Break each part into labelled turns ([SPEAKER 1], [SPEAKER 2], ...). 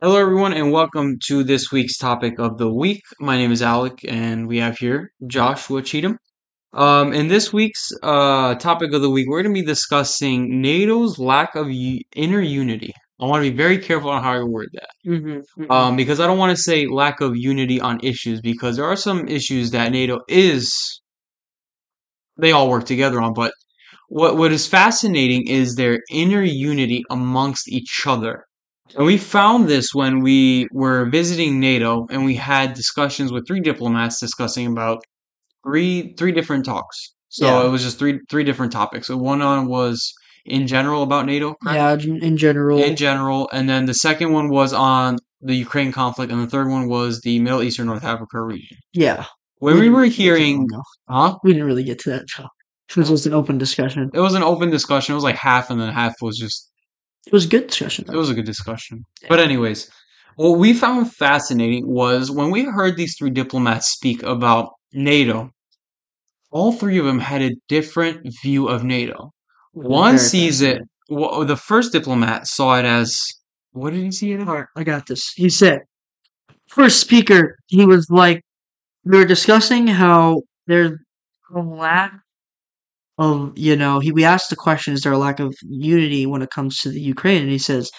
[SPEAKER 1] Hello, everyone, and welcome to this week's topic of the week. My name is Alec, and we have here Joshua Cheatham. Um, in this week's uh, topic of the week, we're going to be discussing NATO's lack of u- inner unity. I want to be very careful on how I word that,
[SPEAKER 2] Mm-hmm.
[SPEAKER 1] um, because I don't want to say lack of unity on issues, because there are some issues that NATO is they all work together on, but what what is fascinating is their inner unity amongst each other. And we found this when we were visiting NATO and we had discussions with three diplomats discussing about three three different talks. So
[SPEAKER 2] Yeah.
[SPEAKER 1] it was just three three different topics. So one on was in general about NATO, correct?
[SPEAKER 2] Yeah, in general.
[SPEAKER 1] In general, and then the second one was on the Ukraine conflict, and the third one was the Middle Eastern North Africa region.
[SPEAKER 2] yeah.
[SPEAKER 1] When we
[SPEAKER 2] didn't
[SPEAKER 1] were
[SPEAKER 2] really get to that
[SPEAKER 1] hearing,
[SPEAKER 2] one,
[SPEAKER 1] huh?
[SPEAKER 2] We didn't really get to that. It was just an open discussion.
[SPEAKER 1] It was an open discussion. It was like half, and then half was just
[SPEAKER 2] It was a good discussion.
[SPEAKER 1] It was a good discussion. But anyways, what we found fascinating was when we heard these three diplomats speak about NATO, all three of them had a different view of NATO. One sees it, well, the first diplomat saw it as, what did he see it as?
[SPEAKER 2] I got this. He said, first speaker, he was like, we were discussing how there's a lack of, you know, he we asked the question, is there a lack of unity when it comes to the Ukraine? And he says,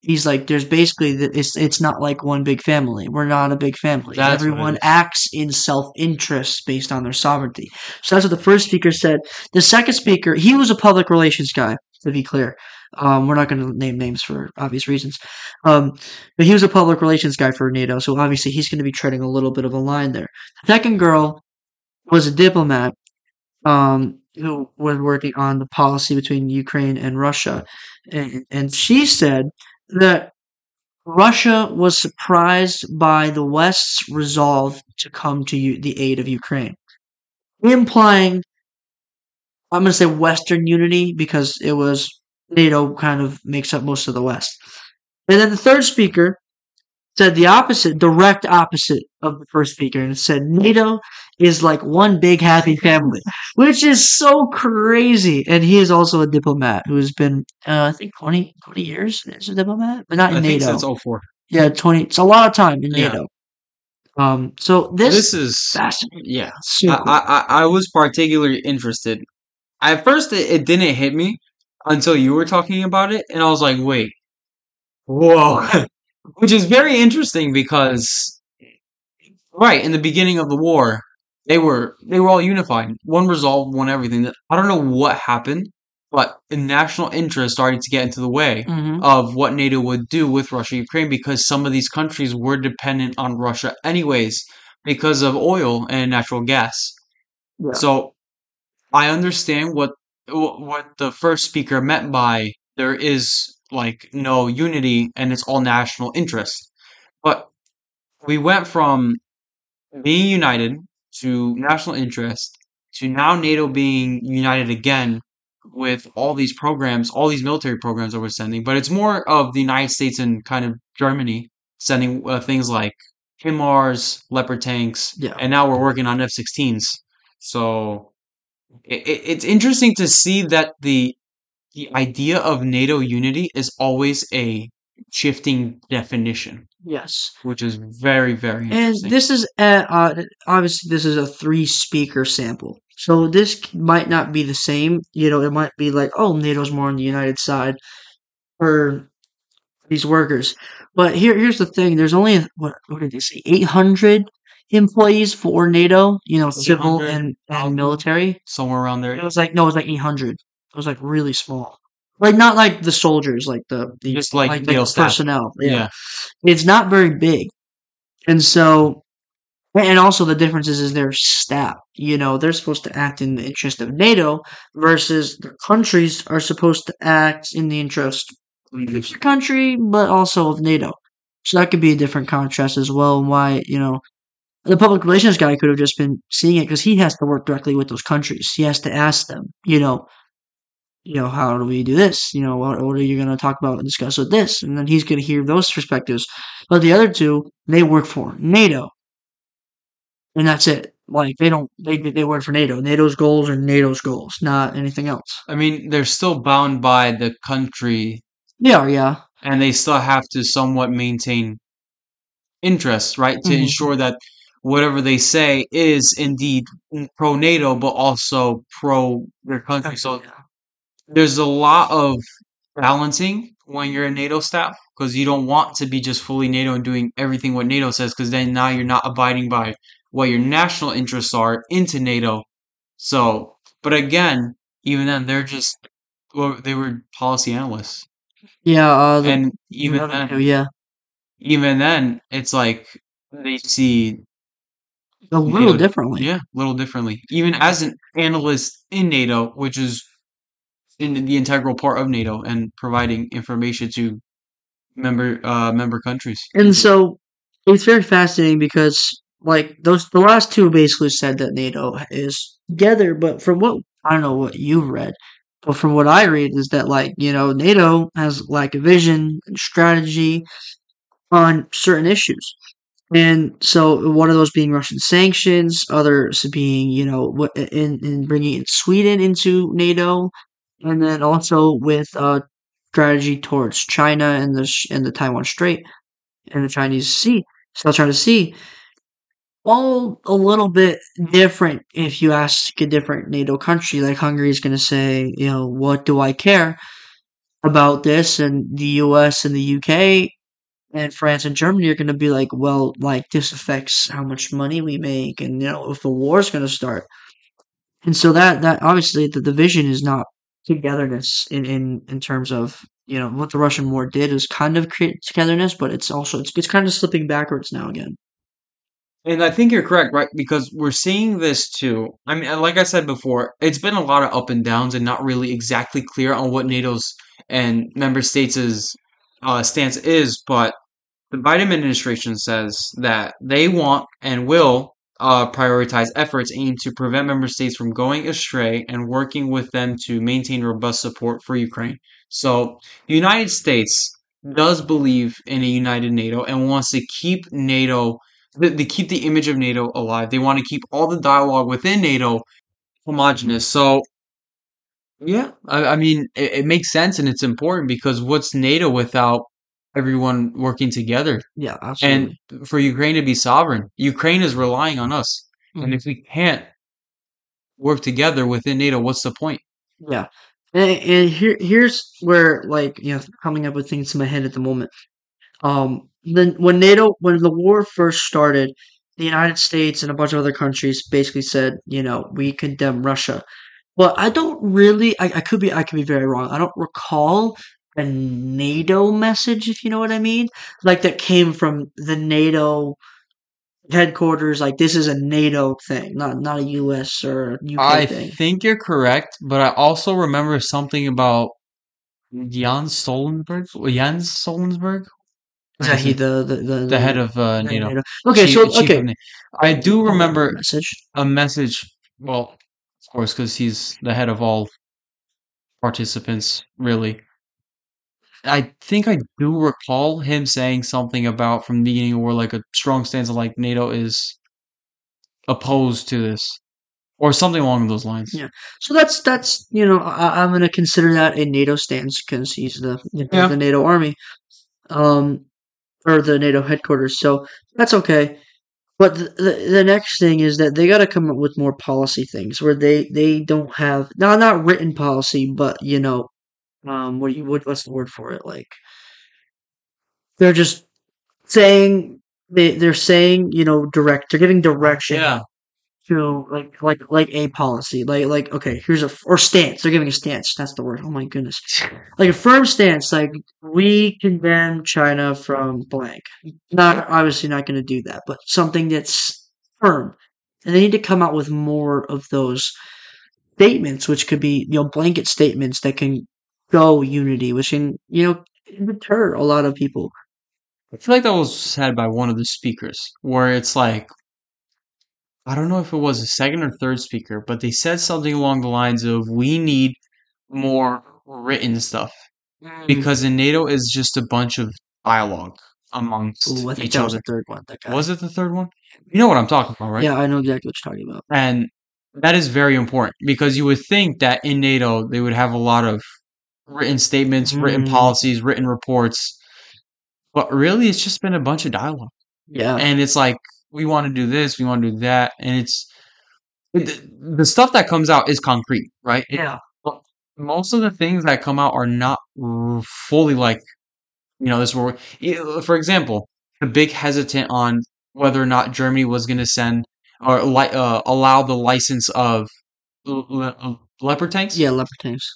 [SPEAKER 2] he's like, there's basically, the, it's it's not like one big family. We're not a big family.
[SPEAKER 1] That's
[SPEAKER 2] Everyone acts in self interest based on their sovereignty. So that's what the first speaker said. The second speaker, he was a public relations guy, to be clear. Um, we're not going to name names for obvious reasons. Um, but he was a public relations guy for NATO, so obviously he's going to be treading a little bit of a line there. The second girl was a diplomat um, who was working on the policy between Ukraine and Russia, and, and she said that Russia was surprised by the West's resolve to come to U- the aid of Ukraine, implying I'm going to say Western unity because it was NATO kind of makes up most of the West. And then the third speaker said the opposite, direct opposite of the first speaker, and said NATO is like one big happy family, which is so crazy. And he is also a diplomat who has been, uh, I think, 20, 20 years as a diplomat, but not
[SPEAKER 1] I
[SPEAKER 2] in
[SPEAKER 1] think
[SPEAKER 2] NATO.
[SPEAKER 1] since 04.
[SPEAKER 2] yeah, 20. It's a lot of time in
[SPEAKER 1] Yeah.
[SPEAKER 2] NATO. Um, so this,
[SPEAKER 1] This is,
[SPEAKER 2] fascinating.
[SPEAKER 1] yeah. I. I, I I was particularly interested. At first, it, it didn't hit me until you were talking about it, and I was like, wait, whoa. Which is very interesting because, right, in the beginning of the war, they were they were all unified. One resolve, one everything. I don't know what happened, but national interest started to get into the way
[SPEAKER 2] Mhm.
[SPEAKER 1] of what NATO would do with Russia Ukraine because some of these countries were dependent on Russia anyways because of oil and natural gas.
[SPEAKER 2] Yeah.
[SPEAKER 1] So I understand what what the first speaker meant by there is like no unity and it's all national interest. But we went from being united to national interest to now NATO being united again with all these programs, all these military programs that we're sending. But it's more of the United States and kind of Germany sending uh, things like HIMARS, Leopard tanks,
[SPEAKER 2] Yeah.
[SPEAKER 1] and now we're working on F-16s. So it, it, it's interesting to see that the the idea of NATO unity is always a shifting definition,
[SPEAKER 2] Yes.
[SPEAKER 1] which is very very
[SPEAKER 2] And this is uh, uh, obviously this is a three speaker sample, so this might not be the same. You know, it might be like, oh, NATO's more on the United side for these workers. But here, here's the thing: there's only what, what did they say? Eight hundred employees for NATO. You know, civil and, and military.
[SPEAKER 1] Somewhere around there.
[SPEAKER 2] It was like no, it was like eight hundred. It was like really small. Like not like the soldiers, like the, the
[SPEAKER 1] just like,
[SPEAKER 2] like,
[SPEAKER 1] you
[SPEAKER 2] like
[SPEAKER 1] know,
[SPEAKER 2] the
[SPEAKER 1] staff.
[SPEAKER 2] personnel.
[SPEAKER 1] Yeah.
[SPEAKER 2] it's not very big and so and also the difference is, their staff you know they're supposed to act in the interest of nato versus the countries are supposed to act in the interest of the country but also of nato so that could be a different contrast as well and why you know the public relations guy could have just been seeing it because he has to work directly with those countries he has to ask them you know you know, how do we do this? You know, what, what are you going to talk about and discuss with this? And then he's going to hear those perspectives. But the other two, they work for NATO. And that's it. Like, they don't, they, they work for NATO. NATO's goals are NATO's goals, not anything else.
[SPEAKER 1] I mean, they're still bound by the country
[SPEAKER 2] They are, yeah.
[SPEAKER 1] and they still have to somewhat maintain interests, right, to
[SPEAKER 2] Mhm.
[SPEAKER 1] ensure that whatever they say is indeed pro NATO, but also pro their country. So there's a lot of balancing when you're a NATO staff because you don't want to be just fully NATO and doing everything what NATO says because then now you're not abiding by what your national interests are into NATO. So, but again, even then, they're just well, they were policy analysts,
[SPEAKER 2] Yeah, uh, the,
[SPEAKER 1] and even then,
[SPEAKER 2] yeah,
[SPEAKER 1] even then, it's like they see
[SPEAKER 2] a little
[SPEAKER 1] NATO,
[SPEAKER 2] differently.
[SPEAKER 1] yeah, a little differently. Even as an analyst in NATO, which is in the integral part of NATO and providing information to member uh member countries.
[SPEAKER 2] And so it's very fascinating because like those the last two basically said that NATO is together, but from what I don't know what you've read, but from what I read is that like, you know, NATO has lack of vision and strategy on certain issues. And so one of those being Russian sanctions, others being, you know, in, in bringing in Sweden into NATO, and then also with uh strategy towards China and the and the Taiwan Strait and the Chinese Sea, South China Sea, all a little bit different. If you ask a different NATO country, like Hungary is going to say, you know, what do I care about this? And the U.S. and the U.K. and France and Germany are going to be like, well, like this affects how much money we make, and you know, if the war is going to start. And so that that obviously the division is not togetherness in in in terms of you know what the Russian war did is kind of create togetherness, but it's also it's it's kind of slipping backwards now again.
[SPEAKER 1] And I think you're correct, right? Because we're seeing this too. I mean, like I said before, it's been a lot of up and downs and not really exactly clear on what NATO's and member states' uh, stance is. But the Biden administration says that they want and will uh, prioritize efforts aimed to prevent member states from going astray and working with them to maintain robust support for Ukraine. So the United States does believe in a united NATO and wants to keep NATO they, keep the image of NATO alive. They want to keep all the dialogue within NATO homogenous. So, yeah, I, I mean, it, it makes sense and it's important because what's NATO without everyone working together?
[SPEAKER 2] Yeah, absolutely.
[SPEAKER 1] And for Ukraine to be sovereign, Ukraine is relying on us. And
[SPEAKER 2] Mhm.
[SPEAKER 1] if we can't work together within NATO, what's the point?
[SPEAKER 2] Yeah, and, and here here's where like you know coming up with things in my head at the moment. Um, then when NATO when the war first started, the United States and a bunch of other countries basically said, you know, we condemn Russia. Well, I don't really. I, I could be. I could be very wrong. I don't recall a NATO message, if you know what I mean, like that came from the NATO headquarters. Like this is a NATO thing, not not a U.S. or UK
[SPEAKER 1] I
[SPEAKER 2] thing.
[SPEAKER 1] think you're correct, but I also remember something about Jan Stoltenberg. Jan Stoltenberg?
[SPEAKER 2] Is that he the the the,
[SPEAKER 1] the head of uh, NATO.
[SPEAKER 2] NATO? Okay,
[SPEAKER 1] Chief-
[SPEAKER 2] so okay,
[SPEAKER 1] I do remember
[SPEAKER 2] message.
[SPEAKER 1] a message. Well, of course, because he's the head of all participants, really. I think I do recall him saying something about from the beginning war, like a strong stance of like NATO is opposed to this, or something along those lines.
[SPEAKER 2] Yeah. So that's that's you know I, I'm gonna consider that a NATO stance because he's the you know,
[SPEAKER 1] Yeah.
[SPEAKER 2] the NATO army, um, or the NATO headquarters. So that's okay. But the, the the next thing is that they got to come up with more policy things where they they don't have not not written policy, but you know, um, what do you what what's the word for it? Like they're just saying they they're saying you know direct they're giving direction
[SPEAKER 1] Yeah,
[SPEAKER 2] to like like like a policy like like okay here's a or stance they're giving a stance that's the word oh my goodness. Like a firm stance like we condemn china from blank. Not obviously not going to do that but something that's firm. And they need to come out with more of those statements which could be you know blanket statements that can go unity which can you know deter a lot of people
[SPEAKER 1] I feel like that was said by one of the speakers, where it's like I don't know if it was a second or third speaker, but they said something along the lines of we need more written stuff. Mm. because in NATO is just a bunch of dialogue amongst
[SPEAKER 2] Ooh, I think
[SPEAKER 1] each
[SPEAKER 2] that was
[SPEAKER 1] other.
[SPEAKER 2] the third one that guy
[SPEAKER 1] Was it the third one? You know what I'm talking about, right?
[SPEAKER 2] yeah i know exactly what you're talking about
[SPEAKER 1] And that is very important because you would think that in NATO they would have a lot of written statements, written
[SPEAKER 2] Mm.
[SPEAKER 1] policies, written reports. But really, it's just been a bunch of dialogue.
[SPEAKER 2] Yeah.
[SPEAKER 1] And it's like, we want to do this, we want to do that. And it's it, the stuff that comes out is concrete, right? It-
[SPEAKER 2] yeah.
[SPEAKER 1] most of the things that come out are not fully like, you know, this were, for example, the big hesitant on whether or not Germany was going to send or li- uh, allow the license of le- uh, leopard tanks.
[SPEAKER 2] Yeah, leopard tanks.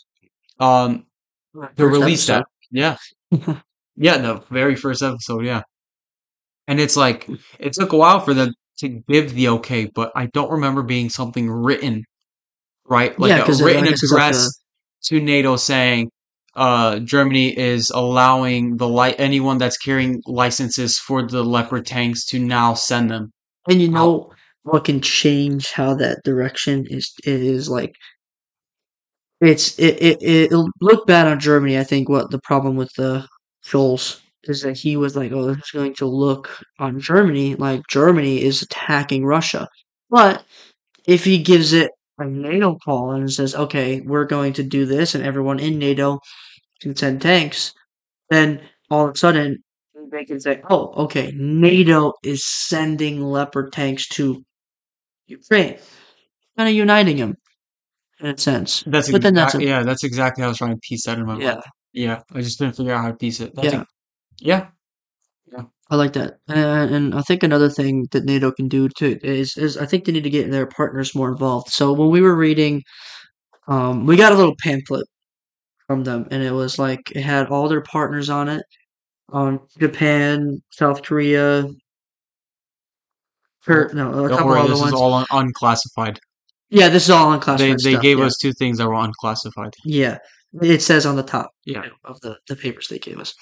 [SPEAKER 1] Um,
[SPEAKER 2] First
[SPEAKER 1] release that.
[SPEAKER 2] episode.
[SPEAKER 1] Yeah. yeah, the very first episode, yeah. And it's like it took a while for them to give the okay, but I don't remember being something written, right? Like
[SPEAKER 2] Yeah,
[SPEAKER 1] a written
[SPEAKER 2] guess it's to-
[SPEAKER 1] address to NATO saying uh, Germany is allowing the light anyone that's carrying licenses for the Leopard tanks to now send them.
[SPEAKER 2] And you know what can change how that direction is it is like it's it it it'll look bad on Germany, I think what the problem with the Scholz is that he was like, Oh, this is going to look on Germany like Germany is attacking Russia. But if he gives it a NATO call and says, Okay, we're going to do this and everyone in NATO can send tanks, then all of a sudden they can say, "Oh, okay, NATO is sending Leopard tanks to Ukraine, kind of uniting them in a sense."
[SPEAKER 1] That's
[SPEAKER 2] But then that's
[SPEAKER 1] exact-
[SPEAKER 2] a-
[SPEAKER 1] yeah, that's exactly how I was trying to piece that in my
[SPEAKER 2] Yeah,
[SPEAKER 1] mind. Yeah, I just didn't figure out how to piece it. That's
[SPEAKER 2] yeah,
[SPEAKER 1] a- yeah,
[SPEAKER 2] I like that, and, and I think another thing that NATO can do too is is I think they need to get their partners more involved. So when we were reading, um, we got a little pamphlet from them, and it was like it had all their partners on it, on Japan, South Korea. Per, no, a
[SPEAKER 1] Don't
[SPEAKER 2] couple
[SPEAKER 1] worry,
[SPEAKER 2] other
[SPEAKER 1] this
[SPEAKER 2] ones.
[SPEAKER 1] is all un- unclassified.
[SPEAKER 2] Yeah, this is all
[SPEAKER 1] They
[SPEAKER 2] unclassified
[SPEAKER 1] they
[SPEAKER 2] stuff.
[SPEAKER 1] gave
[SPEAKER 2] yeah.
[SPEAKER 1] us two things that were unclassified.
[SPEAKER 2] Yeah, it says on the top
[SPEAKER 1] Yeah.
[SPEAKER 2] of the, the papers they gave us.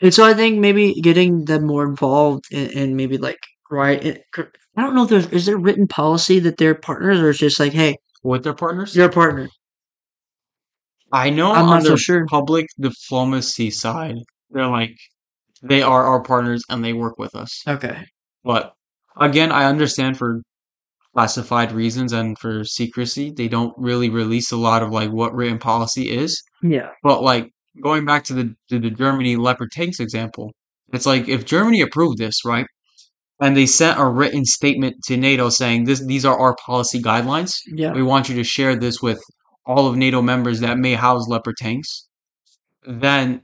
[SPEAKER 2] And so I think maybe getting them more involved and, and maybe like right. It, I don't know if there's is there written policy that they're partners or it's just like hey
[SPEAKER 1] With their partners?
[SPEAKER 2] you're a partner.
[SPEAKER 1] I know
[SPEAKER 2] I'm
[SPEAKER 1] on
[SPEAKER 2] not so
[SPEAKER 1] their
[SPEAKER 2] sure.
[SPEAKER 1] public diplomacy side, they're like, they are our partners and they work with us.
[SPEAKER 2] Okay.
[SPEAKER 1] But again, I understand for classified reasons and for secrecy, they don't really release a lot of like what written policy is.
[SPEAKER 2] Yeah.
[SPEAKER 1] But like going back to the to the Germany Leopard tanks example, it's like if Germany approved this, right? And they sent a written statement to NATO saying this these are our policy guidelines.
[SPEAKER 2] Yeah.
[SPEAKER 1] We want you to share this with all of NATO members that may house Leopard tanks. Then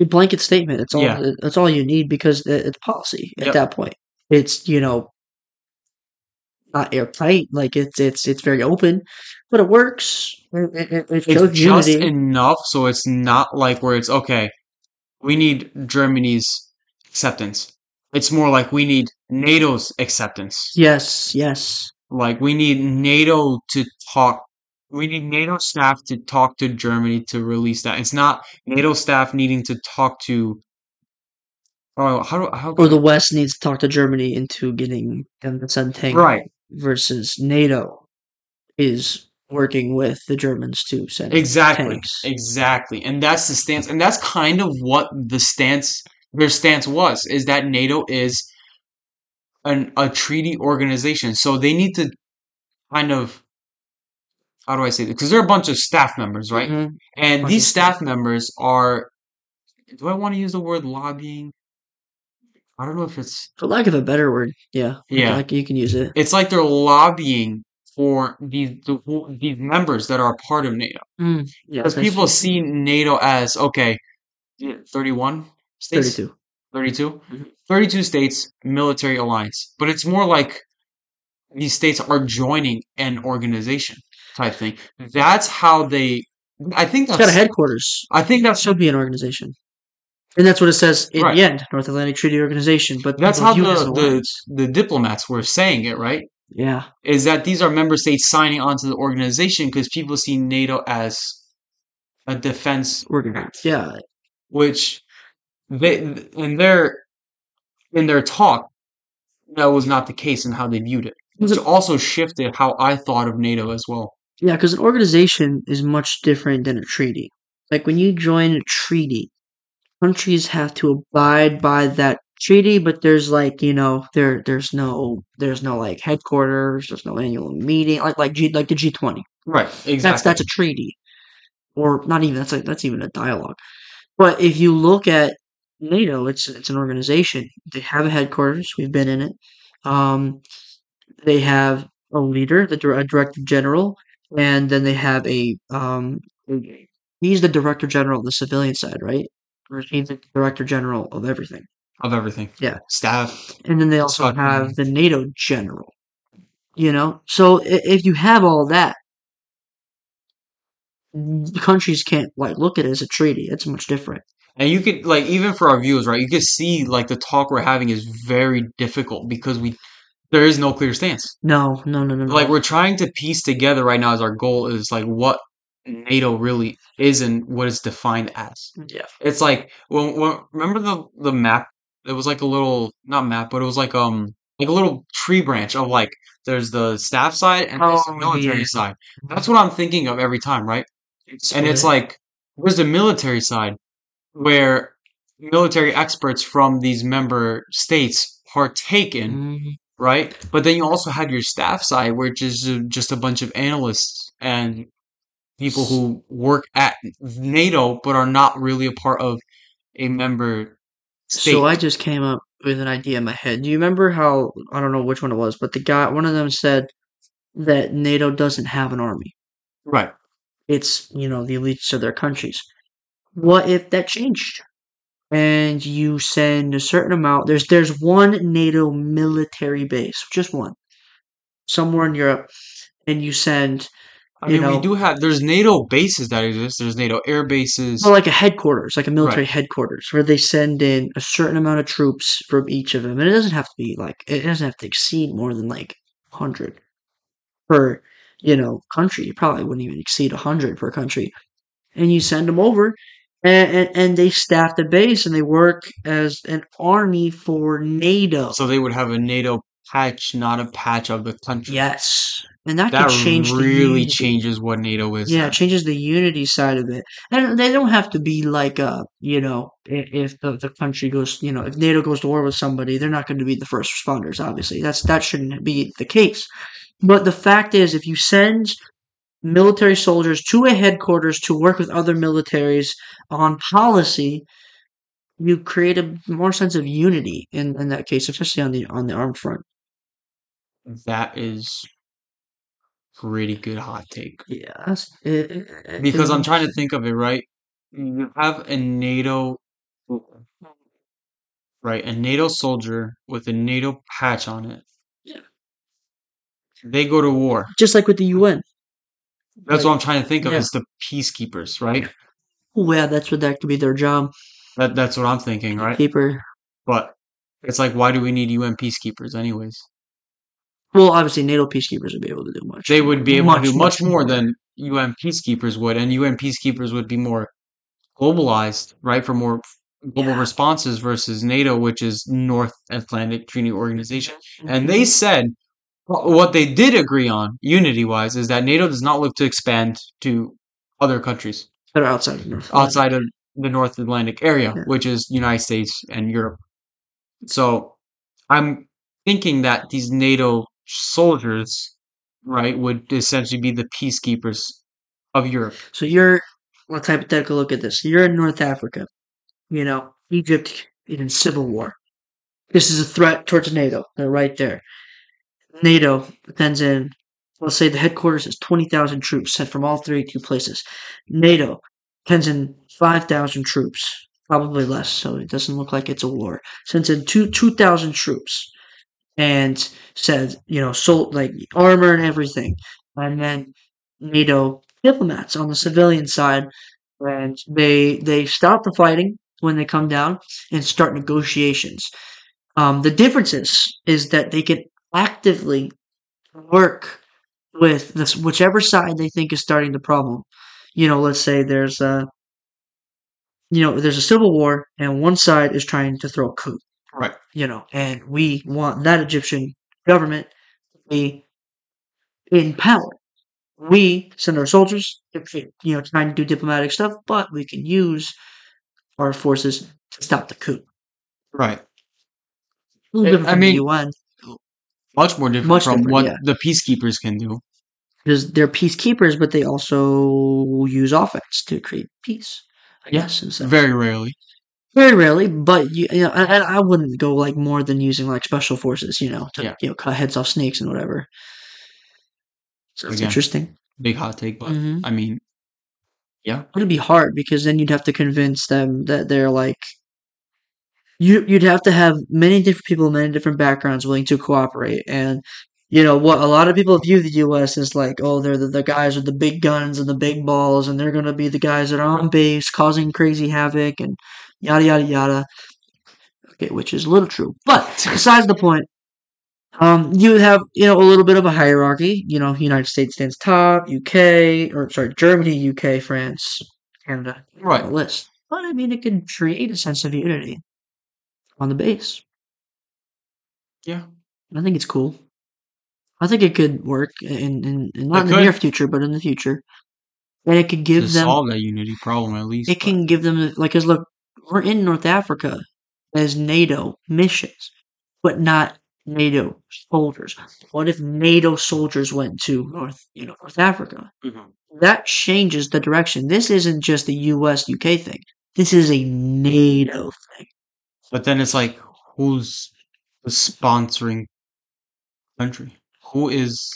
[SPEAKER 2] A blanket statement. It's all.
[SPEAKER 1] Yeah.
[SPEAKER 2] That's all you need because uh, it's policy at
[SPEAKER 1] Yep.
[SPEAKER 2] that point. It's you know not airtight. Like it's it's it's very open, but it works. It, it, it
[SPEAKER 1] it's just
[SPEAKER 2] unity.
[SPEAKER 1] enough so it's not like where it's okay, we need Germany's acceptance. It's more like we need NATO's acceptance.
[SPEAKER 2] yes. Yes.
[SPEAKER 1] Like we need NATO to talk. We need NATO staff to talk to Germany to release that. It's not NATO staff needing to talk to. Oh, how do how?
[SPEAKER 2] Or the West needs to talk to Germany into getting them to send tanks.
[SPEAKER 1] right?
[SPEAKER 2] Versus NATO is working with the Germans to send
[SPEAKER 1] Exactly.
[SPEAKER 2] tanks.
[SPEAKER 1] Exactly. And that's the stance. And that's kind of what the stance, their stance was, is that NATO is an, a treaty organization. So they need to kind of, how do I say this? Because they're a bunch of staff members, right?
[SPEAKER 2] Mhm.
[SPEAKER 1] And these staff. members are, do I want to use the word lobbying? I don't know if it's,
[SPEAKER 2] For lack of a better word, yeah,
[SPEAKER 1] Yeah.
[SPEAKER 2] like you can use it.
[SPEAKER 1] it's like they're lobbying for these, the, these members that are part of NATO.
[SPEAKER 2] Mm, yeah,
[SPEAKER 1] Because people
[SPEAKER 2] true.
[SPEAKER 1] see NATO as okay, 31 states,
[SPEAKER 2] thirty-two.
[SPEAKER 1] 32?
[SPEAKER 2] Mhm.
[SPEAKER 1] 32 states, military alliance. But it's more like these states are joining an organization type thing. That's how they. I think
[SPEAKER 2] It's
[SPEAKER 1] that's.
[SPEAKER 2] got a headquarters.
[SPEAKER 1] I think
[SPEAKER 2] That should be an organization, and that's what it says in
[SPEAKER 1] Right.
[SPEAKER 2] the end, North Atlantic Treaty Organization. But
[SPEAKER 1] that's how the, the the diplomats were saying it, right?
[SPEAKER 2] yeah,
[SPEAKER 1] Is that these are member states signing onto the organization because people see NATO as a defense
[SPEAKER 2] organization. Yeah,
[SPEAKER 1] which they in their in their talk that was not the case in how they viewed it which
[SPEAKER 2] it-
[SPEAKER 1] also shifted how i thought of nato as well
[SPEAKER 2] yeah, because an organization is much different than a treaty. Like when you join a treaty, countries have to abide by that treaty, but there's like you know there there's no there's no like headquarters, there's no annual meeting like like G like the G twenty.
[SPEAKER 1] right exactly
[SPEAKER 2] That's that's a treaty. or not even that's like that's even a dialogue. But if you look at NATO, it's it's an organization. They have a headquarters. We've been in it. Um, they have a leader, the a director general, and then they have a um. He's the director general of the civilian side, right? He's the director general of everything.
[SPEAKER 1] Of everything.
[SPEAKER 2] Yeah.
[SPEAKER 1] Staff.
[SPEAKER 2] And then they also have the NATO general. You know, so if you have all that, the countries can't like look at it as a treaty. It's much different.
[SPEAKER 1] And you could like even for our viewers, right? You could see like the talk we're having is very difficult because we there is no clear stance.
[SPEAKER 2] No, no, no, no, no.
[SPEAKER 1] Like we're trying to piece together right now as our goal is like what NATO really is and what it's defined as.
[SPEAKER 2] yeah,
[SPEAKER 1] It's like when, when remember the the map? It was like a little not map, but it was like um like a little tree branch of like there's the staff side and there's the
[SPEAKER 2] Oh,
[SPEAKER 1] military
[SPEAKER 2] yeah.
[SPEAKER 1] side. That's what I'm thinking of every time, right? And it's like there's the military side where military experts from these member states partake in,
[SPEAKER 2] Mhm.
[SPEAKER 1] right? But then you also have your staff side, which is uh, just a bunch of analysts and people who work at NATO but are not really a part of a member state.
[SPEAKER 2] So I just came up with an idea in my head. Do you remember how I don't know which one it was, but the guy, one of them said that NATO doesn't have an army.
[SPEAKER 1] right.
[SPEAKER 2] It's you know the elites of their countries. What if that changed? And you send a certain amount. There's there's one NATO military base, just one, somewhere in Europe, and you send
[SPEAKER 1] I
[SPEAKER 2] you
[SPEAKER 1] mean, we do have there's NATO bases that exist. There's NATO air bases.
[SPEAKER 2] well, like a headquarters, like a military
[SPEAKER 1] Right.
[SPEAKER 2] headquarters, where they send in a certain amount of troops from each of them, and it doesn't have to be like it doesn't have to exceed more than like hundred per you know country. You probably wouldn't even exceed hundred per country, and you send them over, and, and and they staff the base and they work as an army for NATO.
[SPEAKER 1] so they would have a NATO patch, not a patch of the country.
[SPEAKER 2] yes, and that,
[SPEAKER 1] That
[SPEAKER 2] could change
[SPEAKER 1] really changes what NATO is.
[SPEAKER 2] Yeah, it changes the unity side of it, and they don't have to be like, uh, you know, if the, the country goes, you know, if NATO goes to war with somebody, they're not going to be the first responders. Obviously, that's that shouldn't be the case. But the fact is, if you send military soldiers to a headquarters to work with other militaries on policy, you create a more sense of unity in, in that case, especially on the on the armed front.
[SPEAKER 1] That is pretty good hot take.
[SPEAKER 2] Yeah, that's- it- it- it-
[SPEAKER 1] Because I'm trying to think of it, right? You have a NATO right, a NATO soldier with a NATO patch on it.
[SPEAKER 2] Yeah.
[SPEAKER 1] They go to war.
[SPEAKER 2] just like with the UN.
[SPEAKER 1] That's
[SPEAKER 2] Like,
[SPEAKER 1] what I'm trying to think of
[SPEAKER 2] yeah.
[SPEAKER 1] is the peacekeepers, right?
[SPEAKER 2] Oh yeah, that's what that could be their job.
[SPEAKER 1] That that's what I'm thinking, right?
[SPEAKER 2] Keeper.
[SPEAKER 1] But it's like why do we need UN peacekeepers anyways?
[SPEAKER 2] Well, obviously, NATO peacekeepers would be able to do much.
[SPEAKER 1] They would be able to do much
[SPEAKER 2] much
[SPEAKER 1] more
[SPEAKER 2] more.
[SPEAKER 1] than UN peacekeepers would, and UN peacekeepers would be more globalized, right, for more global
[SPEAKER 2] Yeah.
[SPEAKER 1] responses versus NATO, which is North Atlantic Treaty Organization. And they mm-hmm. said what they did agree on, unity wise, is that NATO does not look to expand to other countries
[SPEAKER 2] that are outside of North.
[SPEAKER 1] outside of the North Atlantic area,
[SPEAKER 2] Yeah.
[SPEAKER 1] which is United States and Europe. So I'm thinking that these NATO soldiers, right, would essentially be the peacekeepers of Europe.
[SPEAKER 2] So you're let's hypothetical look at this. You're in North Africa. You know, Egypt in civil war. This is a threat towards NATO. They're right there. NATO sends in. Let's say the headquarters twenty thousand troops sent from all thirty-two places. NATO sends in five thousand troops, probably less, so it doesn't look like it's a war. Sends in two two thousand troops, and says you know sold like armor and everything, and then NATO diplomats on the civilian side, and they they stop the fighting when they come down and start negotiations. Um, the difference is is that they can actively work with this whichever side they think is starting the problem. You know, let's say there's a you know there's a civil war and one side is trying to throw a coup.
[SPEAKER 1] Right.
[SPEAKER 2] You know, and we want that Egyptian government to be in power we send our soldiers, to, you know, trying to do diplomatic stuff, but we can use our forces to stop the coup.
[SPEAKER 1] Right.
[SPEAKER 2] A little
[SPEAKER 1] I-
[SPEAKER 2] different
[SPEAKER 1] I
[SPEAKER 2] from
[SPEAKER 1] mean-
[SPEAKER 2] the UN.
[SPEAKER 1] Much more different
[SPEAKER 2] Much
[SPEAKER 1] from
[SPEAKER 2] different,
[SPEAKER 1] what
[SPEAKER 2] yeah.
[SPEAKER 1] the peacekeepers can do.
[SPEAKER 2] because they're peacekeepers, but they also use offense to create peace. I
[SPEAKER 1] Yeah,
[SPEAKER 2] guess in.
[SPEAKER 1] Very rarely.
[SPEAKER 2] Very rarely, but you, you know, and I wouldn't go like more than using like special forces, you know, to
[SPEAKER 1] Yeah.
[SPEAKER 2] you know cut heads off snakes and whatever. So it's
[SPEAKER 1] Again.
[SPEAKER 2] interesting.
[SPEAKER 1] Big hot take, but
[SPEAKER 2] Mhm.
[SPEAKER 1] I mean, yeah.
[SPEAKER 2] It'd be hard because then you'd have to convince them that they're like you. You'd have to have many different people, many different backgrounds, willing to cooperate. And you know what? A lot of people view the U.S. as like, oh, they're the, the guys with the big guns and the big balls, and they're gonna be the guys that are on base causing crazy havoc and yada yada yada. Okay, which is a little true, but besides the point. Um, you would have, you know, a little bit of a hierarchy. You know, United States stands top, UK, or sorry, Germany, UK, France, Canada,
[SPEAKER 1] Right.
[SPEAKER 2] the list. But I mean, it can create a sense of unity on the base.
[SPEAKER 1] Yeah.
[SPEAKER 2] I think it's cool. I think it could work in, in, in not
[SPEAKER 1] It
[SPEAKER 2] in the near future, but in the future. And it could give them,
[SPEAKER 1] solve that unity problem at least.
[SPEAKER 2] it
[SPEAKER 1] but-
[SPEAKER 2] can give them, like, cause look, we're in North Africa as NATO missions, but not NATO soldiers. What if NATO soldiers went to North, you know, North Africa?
[SPEAKER 1] Mhm.
[SPEAKER 2] that changes the direction. This isn't just a US UK thing. This is a NATO thing.
[SPEAKER 1] But then it's like, who's the sponsoring country? Who is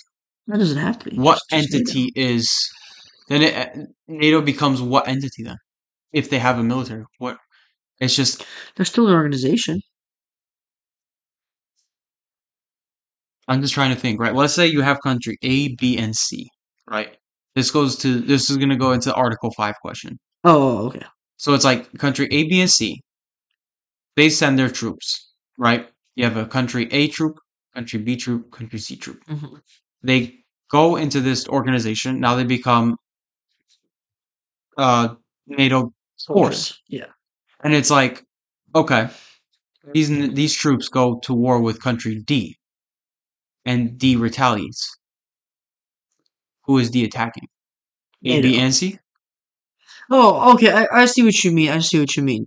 [SPEAKER 2] That doesn't have to be.
[SPEAKER 1] what
[SPEAKER 2] just NATO.
[SPEAKER 1] entity is? Then it, NATO becomes what entity then? If they have a military, what? It's just
[SPEAKER 2] They're still an organization.
[SPEAKER 1] I'm just trying to think, right? Let's say you have country A, B, and C, right? This goes to this is gonna go into Article Five question.
[SPEAKER 2] Oh, okay.
[SPEAKER 1] So it's like country A, B, and C. They send their troops, right? You have a country A troop, country B troop, country C troop.
[SPEAKER 2] Mhm.
[SPEAKER 1] They go into this organization. Now they become uh NATO force,
[SPEAKER 2] Yeah.
[SPEAKER 1] And it's like, okay, these these troops go to war with country D, and D retaliates. Who is D attacking? A, B, and C.
[SPEAKER 2] Oh, okay. I, I see what you mean. I see what you mean.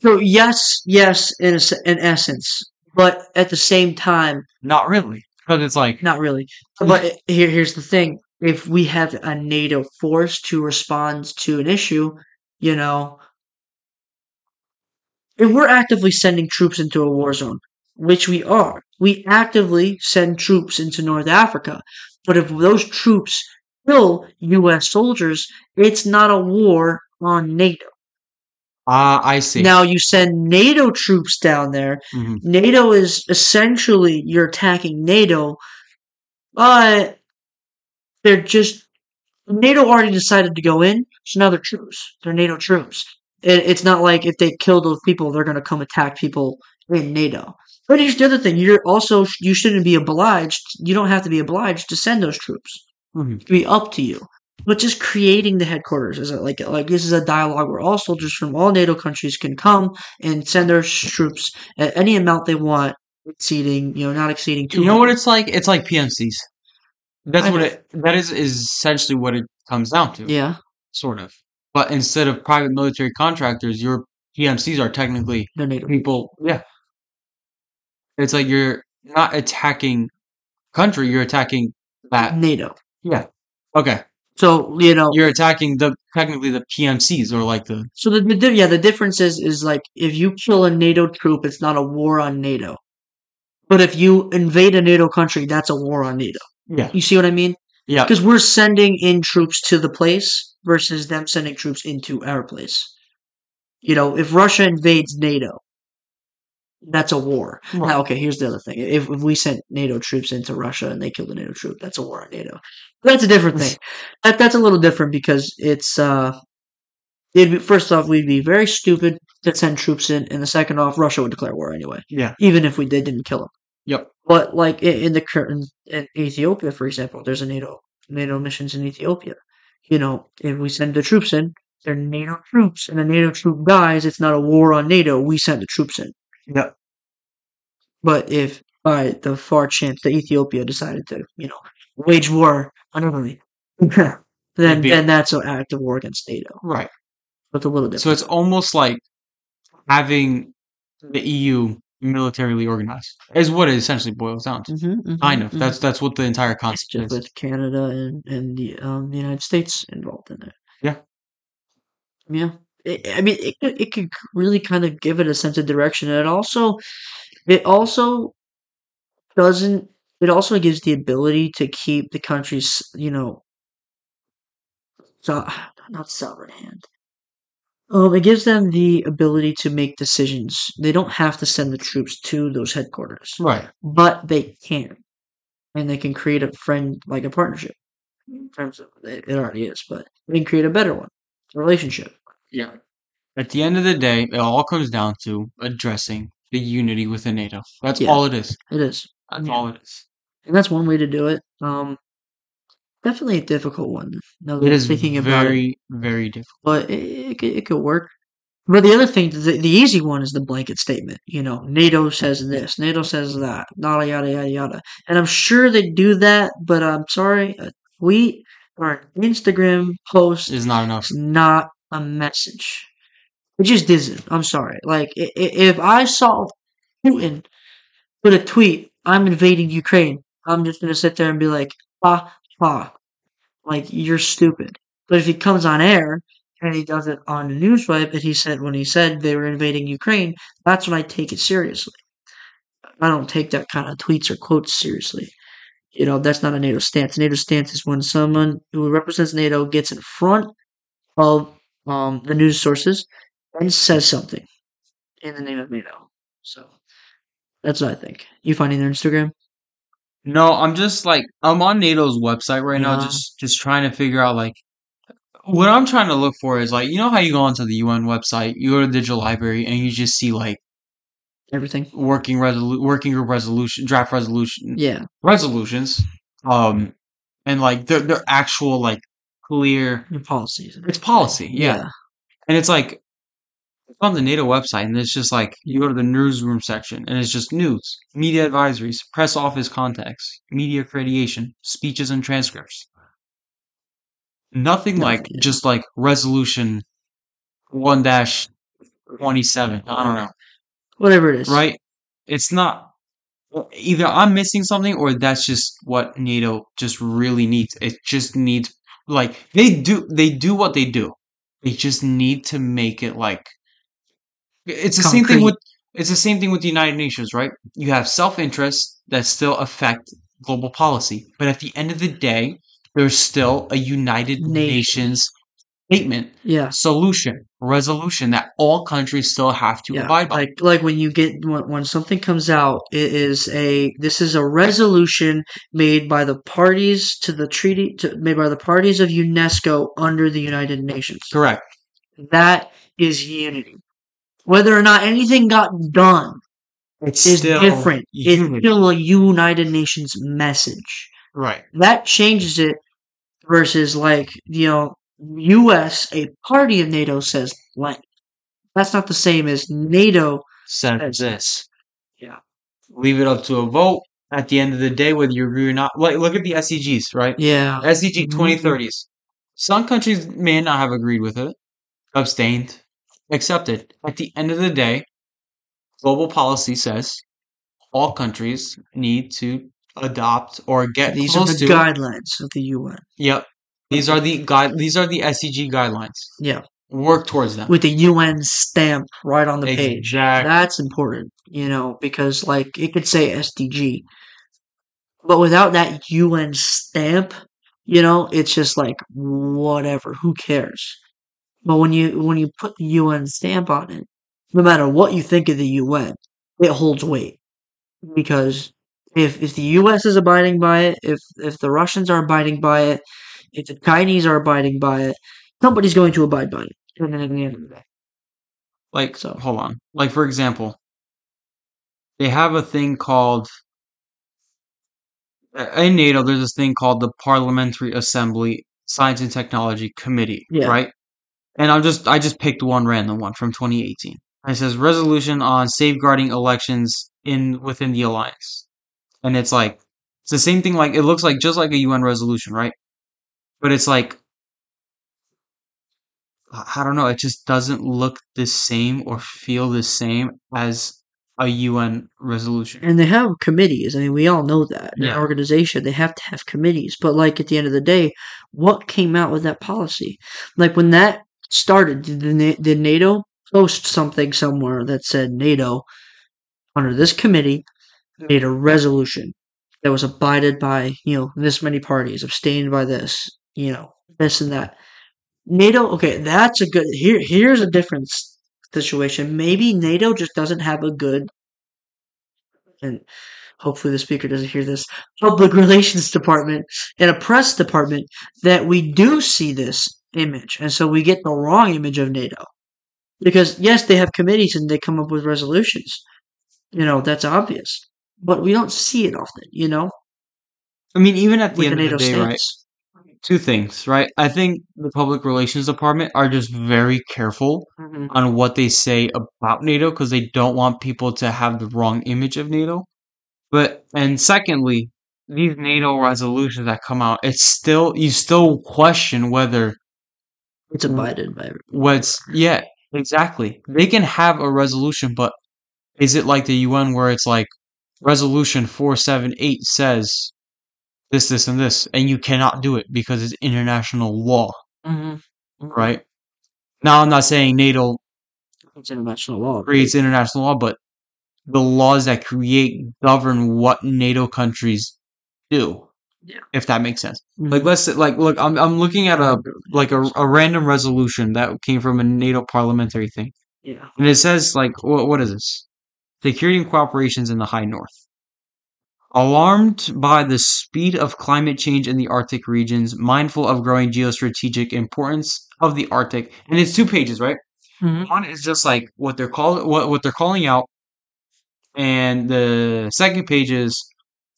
[SPEAKER 2] So yes, yes, in a, in essence, but at the same time,
[SPEAKER 1] Not really, because it's like
[SPEAKER 2] not really. Hmm. But here, here's the thing: if we have a NATO force to respond to an issue, you know, if we're actively sending troops into a war zone, which we are, we actively send troops into North Africa. But if those troops kill U.S. soldiers, it's not a war on NATO.
[SPEAKER 1] ah, I see.
[SPEAKER 2] Now you send NATO troops down there.
[SPEAKER 1] Mhm.
[SPEAKER 2] NATO is essentially you're attacking NATO, but they're just NATO already decided to go in, so now they're troops. They're NATO troops. It, it's not like if they kill those people, they're going to come attack people in NATO. But here's the other thing: you're also you shouldn't be obliged. You don't have to be obliged to send those troops.
[SPEAKER 1] Mhm.
[SPEAKER 2] It be up to you. But just creating the headquarters is like like this is a dialogue where all soldiers from all NATO countries can come and send their troops at any amount they want, exceeding you know not exceeding two.
[SPEAKER 1] You know what it's like? It's like PMCs. That's
[SPEAKER 2] I
[SPEAKER 1] what
[SPEAKER 2] know.
[SPEAKER 1] it. That is is essentially what it comes down to.
[SPEAKER 2] Yeah,
[SPEAKER 1] Sort of. But instead of private military contractors, your PMCs are technically
[SPEAKER 2] they're NATO.
[SPEAKER 1] people. Yeah. It's like you're not attacking country. You're attacking that.
[SPEAKER 2] NATO.
[SPEAKER 1] Yeah. Okay.
[SPEAKER 2] So you know,
[SPEAKER 1] You're attacking the technically the PMCs or like the.
[SPEAKER 2] so the, the yeah the difference is is like if you kill a NATO troop, it's not a war on NATO. But if you invade a NATO country, that's a war on NATO.
[SPEAKER 1] Yeah.
[SPEAKER 2] You see what I mean?
[SPEAKER 1] Yeah.
[SPEAKER 2] Because we're sending in troops to the place versus them sending troops into our place. You know, if Russia invades NATO, that's a war.
[SPEAKER 1] Right.
[SPEAKER 2] Now, okay, here's the other thing. If, if we sent NATO troops into Russia and they killed a NATO troop, that's a war on NATO. That's a different thing. that that's a little different because it's uh it'd be, first off we'd be very stupid to send troops in, and the second off Russia would declare war anyway,
[SPEAKER 1] Yeah.
[SPEAKER 2] even if we did didn't kill them.
[SPEAKER 1] Yep.
[SPEAKER 2] But like in, in the current in Ethiopia, for example, there's a NATO NATO missions in Ethiopia. You know, if we send the troops in, they're NATO troops, and a NATO troop dies, it's not a war on NATO. We sent the troops in.
[SPEAKER 1] Yeah.
[SPEAKER 2] But if by the far chance that Ethiopia decided to, you know, wage war on Italy, then then that's an act of war against NATO.
[SPEAKER 1] Right.
[SPEAKER 2] But a little different.
[SPEAKER 1] So it's almost like having the EU militarily organized. Is what it essentially boils down to.
[SPEAKER 2] Mm-hmm,
[SPEAKER 1] Kind of. That's that's what the entire concept
[SPEAKER 2] just
[SPEAKER 1] is.
[SPEAKER 2] with Canada and, and the um the United States involved in it.
[SPEAKER 1] Yeah.
[SPEAKER 2] Yeah. It, I mean, it could it could really kind of give it a sense of direction, and it also it also doesn't. It also gives the ability to keep the country's you know, so not sovereign hand. Um, it gives them the ability to make decisions. They don't have to send the troops to those headquarters
[SPEAKER 1] Right.
[SPEAKER 2] but they can, and they can create a friend like a partnership. In terms of it, it already is, but they can create a better one, a relationship.
[SPEAKER 1] Yeah. At the end of the day, it all comes down to addressing the unity within NATO. That's
[SPEAKER 2] Yeah.
[SPEAKER 1] all it is.
[SPEAKER 2] It is,
[SPEAKER 1] That's
[SPEAKER 2] Yeah.
[SPEAKER 1] all it is.
[SPEAKER 2] and that's one way to do it. Um, definitely a difficult one. That
[SPEAKER 1] It
[SPEAKER 2] I'm thinking about it,
[SPEAKER 1] very, very difficult.
[SPEAKER 2] but it, it, could, it could work. But the other thing, the, the easy one is the blanket statement. You know, NATO says this, NATO says that, yada yada yada yada. And I'm sure they do that, but I'm sorry, a tweet or an Instagram post
[SPEAKER 1] Is not enough.
[SPEAKER 2] It's not a message. It just isn't. I'm sorry. Like, if I saw Putin put a tweet, I'm invading Ukraine, I'm just going to sit there and be like, ha, ha. Like, you're stupid. But if he comes on air and he does it on the news web and he said, when he said they were invading Ukraine, that's when I take it seriously. I don't take that kind of tweets or quotes seriously. You know, that's not a NATO stance. NATO stance is when someone who represents NATO gets in front of um, the news sources and says something in the name of NATO. So that's what I think. You finding their Instagram?
[SPEAKER 1] No, I'm just like I'm on NATO's website right now,
[SPEAKER 2] Yeah.
[SPEAKER 1] just just trying to figure out like what I'm trying to look for is like you know how you go onto the UN website, you go to the digital library, and you just see like
[SPEAKER 2] Everything?
[SPEAKER 1] working resolu- working group resolution, draft resolution,
[SPEAKER 2] Yeah.
[SPEAKER 1] resolutions, um, and like they're they're actual like clear.
[SPEAKER 2] Your policies.
[SPEAKER 1] It's policy, yeah, and it's like on the NATO website, and it's just like you go to the newsroom section, and it's just news, media advisories, press office contacts, media accreditation, speeches and transcripts. Nothing like just like resolution one dash twenty seven. I don't know,
[SPEAKER 2] Whatever it is.
[SPEAKER 1] right? It's not either I'm missing something or that's just what NATO just really needs. It just needs like they do they do what they do. They just need to make it like it's the same thing with it's the same thing with the United Nations, right? You have self-interest that still affect global policy, but at the end of the day, there's still a United
[SPEAKER 2] Nation.
[SPEAKER 1] Nations statement,
[SPEAKER 2] Yeah.
[SPEAKER 1] solution, resolution that all countries still have to
[SPEAKER 2] Yeah,
[SPEAKER 1] abide by.
[SPEAKER 2] like like when you get when, when something comes out, it is a this is a resolution made by the parties to the treaty to, made by the parties of UNESCO under the United Nations.
[SPEAKER 1] Correct.
[SPEAKER 2] That is unity. Whether or not anything got done
[SPEAKER 1] It's
[SPEAKER 2] is
[SPEAKER 1] still
[SPEAKER 2] different. It's
[SPEAKER 1] unity.
[SPEAKER 2] still a United Nations message.
[SPEAKER 1] Right.
[SPEAKER 2] That changes it versus like, you know, US, a party of NATO says blank. That's not the same as NATO
[SPEAKER 1] Says
[SPEAKER 2] says
[SPEAKER 1] this.
[SPEAKER 2] Yeah.
[SPEAKER 1] Leave it up to a vote. At the end of the day, whether you agree or not, like look at the SDGs, right?
[SPEAKER 2] Yeah.
[SPEAKER 1] SDG
[SPEAKER 2] Mhm.
[SPEAKER 1] 2030s. Some countries may not have agreed with it, abstained, accepted. At the end of the day, global policy says all countries need to adopt or get
[SPEAKER 2] These are the
[SPEAKER 1] to.
[SPEAKER 2] guidelines of the UN.
[SPEAKER 1] Yep. These are the guide. These are the SDG guidelines.
[SPEAKER 2] Yeah.
[SPEAKER 1] Work towards them.
[SPEAKER 2] With the UN stamp right on the page.
[SPEAKER 1] Exactly.
[SPEAKER 2] That's important, you know, because like it could say SDG. But without that UN stamp, you know, it's just like whatever, who cares? But when you when you put the UN stamp on it, no matter what you think of the UN, it holds weight. Because if if the US is abiding by it, if if the Russians are abiding by it, if the Chinese are abiding by it, somebody's going to abide by it. And then at the end of the day.
[SPEAKER 1] Like,
[SPEAKER 2] So-
[SPEAKER 1] hold on. Like, for example, they have a thing called uh, in NATO. There's this thing called the Parliamentary Assembly Science and Technology Committee,
[SPEAKER 2] Yeah.
[SPEAKER 1] right? And I'm just I just picked one random one from 2018. It says resolution on safeguarding elections in within the alliance, and it's like it's the same thing. Like it looks like just like a UN resolution, right? But it's like I don't know. It just doesn't look the same or feel the same as a UN resolution.
[SPEAKER 2] and they have committees. I mean, we all know that. An
[SPEAKER 1] Yeah.
[SPEAKER 2] organization, they have to have committees. But like at the end of the day, what came out with that policy? Like when that started, did, the, did NATO post something somewhere that said NATO under this committee made a resolution that was abided by you know this many parties, abstained by this, you know this and that. NATO, okay, that's a good. Here, here's a different situation. Maybe NATO just doesn't have a good and hopefully the speaker doesn't hear this public relations department and a press department that we do see this image and so we get the wrong image of nato because yes they have committees and they come up with resolutions you know that's obvious but we don't see it often you know
[SPEAKER 1] I mean, even at the
[SPEAKER 2] with the
[SPEAKER 1] end
[SPEAKER 2] nato
[SPEAKER 1] of the day, right? Two things, right? I think the public relations department are just very careful
[SPEAKER 2] Mhm.
[SPEAKER 1] on what they say about NATO because they don't want people to have the wrong image of NATO. But and secondly, these NATO resolutions that come out, it's still you still question whether
[SPEAKER 2] it's abided by everyone.
[SPEAKER 1] what's yeah exactly they can have a resolution, but is it like the UN where it's like resolution four seven eight says this this and this, and you cannot do it because it's international law,
[SPEAKER 2] Mhm.
[SPEAKER 1] right? Now I'm not saying NATO
[SPEAKER 2] it's international law
[SPEAKER 1] creates international law, but the laws that create govern what NATO countries do.
[SPEAKER 2] Yeah.
[SPEAKER 1] If that makes sense.
[SPEAKER 2] Mhm.
[SPEAKER 1] Like let's like look, I'm I'm looking at a like a, a random resolution that came from a NATO parliamentary thing,
[SPEAKER 2] yeah
[SPEAKER 1] and it says like what what is this? Security and cooperations in the high north. Alarmed by the speed of climate change in the Arctic regions, mindful of growing geostrategic importance of the Arctic, and it's two pages, right?
[SPEAKER 2] Mhm.
[SPEAKER 1] One is just like what they're call what what they're calling out, and the second page is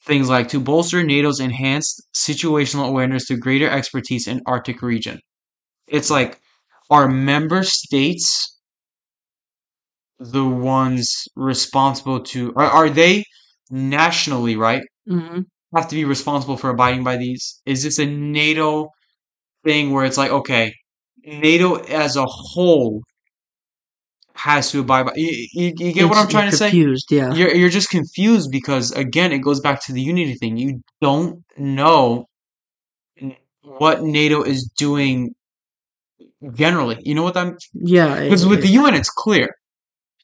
[SPEAKER 1] things like to bolster NATO's enhanced situational awareness to greater expertise in Arctic region. It's like are member states the ones responsible to are, are they nationally right
[SPEAKER 2] Mhm.
[SPEAKER 1] have to be responsible for abiding by these? Is this a NATO thing where it's like, okay, NATO as a whole has to abide by? You, you, you get what I'm trying to say?
[SPEAKER 2] confused yeah
[SPEAKER 1] You're you're just confused because again, it goes back to the unity thing. You don't know what NATO is doing generally. You know what I'm?
[SPEAKER 2] yeah
[SPEAKER 1] Because
[SPEAKER 2] it-
[SPEAKER 1] with the UN, it's clear.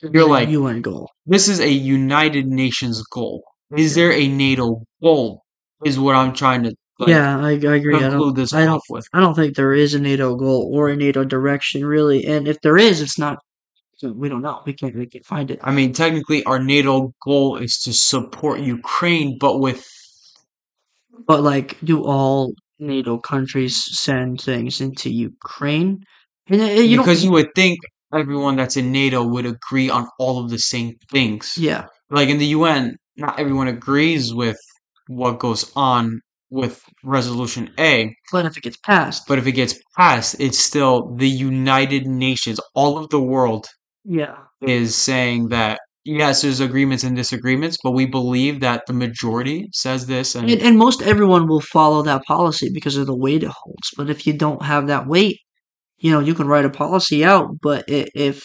[SPEAKER 1] You're like,
[SPEAKER 2] UN goal
[SPEAKER 1] this is a United Nations goal. Is mm-hmm. there a NATO goal? Is what I'm trying to like,
[SPEAKER 2] yeah I, I agree I don't,
[SPEAKER 1] this
[SPEAKER 2] I don't
[SPEAKER 1] with.
[SPEAKER 2] I don't think there is a NATO goal or a NATO direction really, and if there is, it's not. So We don't know. We can't. We can't find it.
[SPEAKER 1] I mean, technically, our NATO goal is to support Ukraine, but with
[SPEAKER 2] But like, do all NATO countries send things into Ukraine? And uh, you
[SPEAKER 1] because you would think everyone that's in NATO would agree on all of the same things.
[SPEAKER 2] yeah,
[SPEAKER 1] Like in the UN, not everyone agrees with what goes on with Resolution A,
[SPEAKER 2] but if it gets passed,
[SPEAKER 1] but if it gets passed, it's still the United Nations, all of the world
[SPEAKER 2] yeah,
[SPEAKER 1] is saying that yes, there's agreements and disagreements, but we believe that the majority says this and,
[SPEAKER 2] and, and most everyone will follow that policy because of the weight it holds. But if you don't have that weight, you know, you can write a policy out, but i- if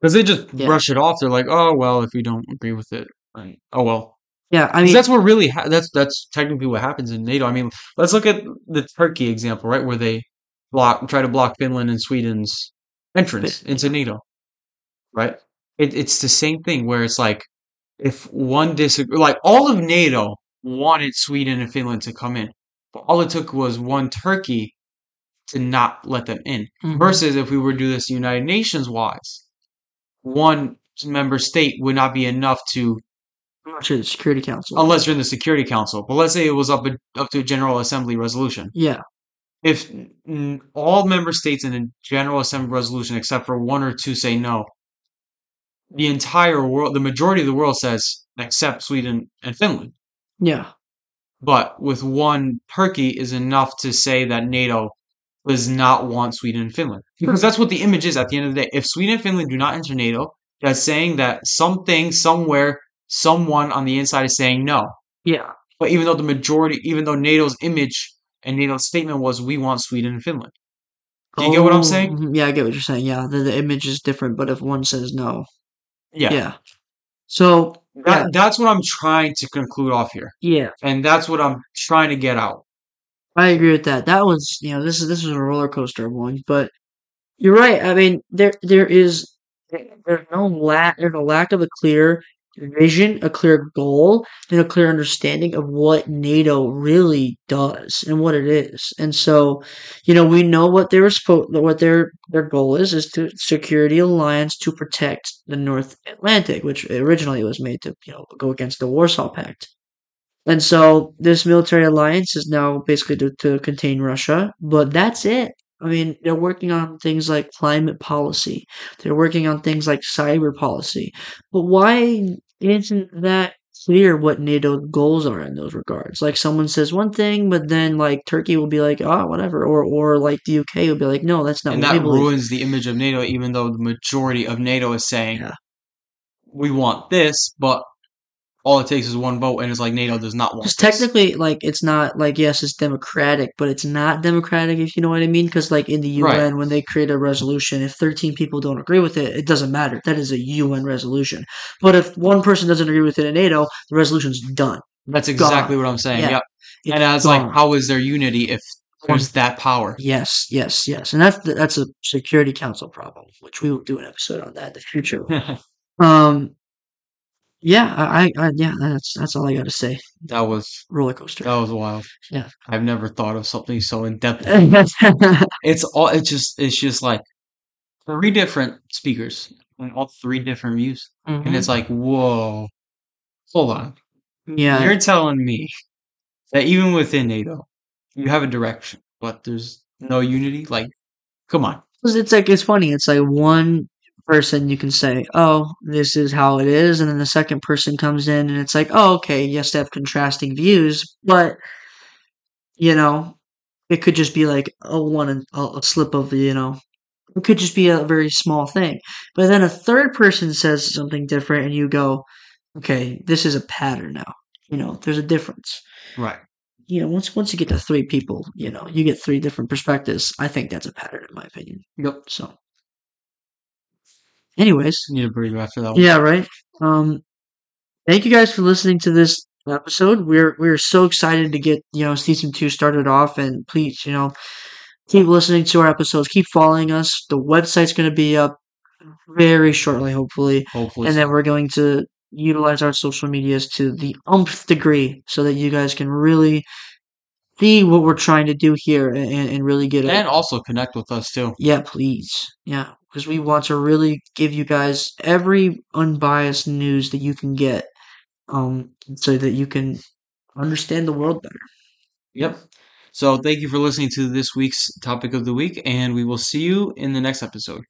[SPEAKER 1] because they just
[SPEAKER 2] Yeah.
[SPEAKER 1] brush it off. They're like, oh well, if we don't agree with it, right? Oh well.
[SPEAKER 2] yeah, I
[SPEAKER 1] 'Cause
[SPEAKER 2] mean,
[SPEAKER 1] that's what really ha- that's that's technically what happens in NATO. I mean, let's look at the Turkey example, right, where they block try to block Finland and Sweden's entrance into NATO, right? It, it's the same thing where it's like if one disagree, like all of NATO wanted Sweden and Finland to come in, but all it took was one Turkey to not let them in.
[SPEAKER 2] mhm.
[SPEAKER 1] Versus if we were to do this United Nations wise, one member state would not be enough to
[SPEAKER 2] not sure the Security Council.
[SPEAKER 1] unless you're in the Security Council. But let's say it was up a, up to a General Assembly resolution.
[SPEAKER 2] yeah,
[SPEAKER 1] If all member states in a General Assembly resolution, except for one or two, say no, the entire world, the majority of the world says except Sweden and Finland.
[SPEAKER 2] yeah,
[SPEAKER 1] But with one Turkey is enough to say that NATO does not want Sweden and Finland. Because that's what the image is at the end of the day. If Sweden and Finland do not enter NATO, that's saying that something, somewhere, someone on the inside is saying no.
[SPEAKER 2] yeah.
[SPEAKER 1] But even though the majority, even though NATO's image and NATO's statement was we want Sweden and Finland. Do you get what I'm
[SPEAKER 2] Oh,
[SPEAKER 1] saying?
[SPEAKER 2] mhm, Yeah, I get what you're saying. Yeah, the, the image is different, but if one says no,
[SPEAKER 1] Yeah.
[SPEAKER 2] yeah, So
[SPEAKER 1] That,
[SPEAKER 2] yeah,
[SPEAKER 1] That's what I'm trying to conclude off here.
[SPEAKER 2] yeah,
[SPEAKER 1] And that's what I'm trying to get out.
[SPEAKER 2] I agree with that. That was, you know, this is this is a roller coaster of one, but you're right. I mean, there there is there's no lack there's a lack of a clear vision, a clear goal, and a clear understanding of what NATO really does and what it is. And so, you know, we know what supposed what their their goal is is to security alliance to protect the North Atlantic, which originally was made to, you know, go against the Warsaw Pact. And so this military alliance is now basically to, to contain Russia, but that's it. I mean, they're working on things like climate policy. They're working on things like cyber policy. But why isn't that clear what NATO goals are in those regards? Like someone says one thing, but then like Turkey will be like, oh, whatever. Or or like the UK will be like, no, that's not
[SPEAKER 1] and that ruins the image of NATO, even though the majority of NATO is saying,
[SPEAKER 2] Yeah.
[SPEAKER 1] we want this, but all it takes is one vote, and it's like NATO does not want
[SPEAKER 2] Because technically, like, it's not like yes, it's democratic, but it's not democratic if you know what I mean. Because like in the UN,
[SPEAKER 1] Right.
[SPEAKER 2] when they create a resolution, if thirteen people don't agree with it, it doesn't matter. That is a UN resolution. But if one person doesn't agree with it in NATO, the resolution's done.
[SPEAKER 1] That's exactly what I'm saying.
[SPEAKER 2] Yeah.
[SPEAKER 1] Yep. And it's
[SPEAKER 2] gone.
[SPEAKER 1] like, how is there unity if there's that power?
[SPEAKER 2] Yes, yes, yes, and that's that's a Security Council problem, which we will do an episode on that in the future. Um, yeah, I, I, yeah, that's that's all I got to say.
[SPEAKER 1] that was
[SPEAKER 2] Roller coaster.
[SPEAKER 1] that was wild.
[SPEAKER 2] Yeah.
[SPEAKER 1] I've never thought of something so in depth. It's all. It's just. It's just like three different speakers and all three different views, and it's mm-hmm. like, whoa, hold on.
[SPEAKER 2] yeah,
[SPEAKER 1] You're telling me that even within NATO, you have a direction, but there's no unity. Like, come on.
[SPEAKER 2] it's like it's funny. It's like one person you can say, "Oh, this is how it is," and then the second person comes in and it's like, "Oh, okay, yes, they have contrasting views, but you know, it could just be like a one and a, a slip of you know, it could just be a very small thing." But then a third person says something different, and you go, "Okay, this is a pattern now." You know, there's a difference.
[SPEAKER 1] Right.
[SPEAKER 2] You know, once once you get to three people, you know, you get three different perspectives. I think that's a pattern, in my opinion.
[SPEAKER 1] Yep.
[SPEAKER 2] So, anyways,
[SPEAKER 1] Need a breather after that one.
[SPEAKER 2] yeah, right. Um, thank you guys for listening to this episode. We're we're so excited to get you know season two started off, and please, you know, keep listening to our episodes. Keep following us. The website's going to be up very shortly, hopefully,
[SPEAKER 1] Hopefully.
[SPEAKER 2] and then we're going to utilize our social medias to the umpth degree, so that you guys can really see what we're trying to do here and, and really get it.
[SPEAKER 1] and also connect with us too.
[SPEAKER 2] Yeah, please. Yeah, because we want to really give you guys every unbiased news that you can get, um, so that you can understand the world better.
[SPEAKER 1] Yep. So thank you for listening to this week's topic of the week, and we will see you in the next episode.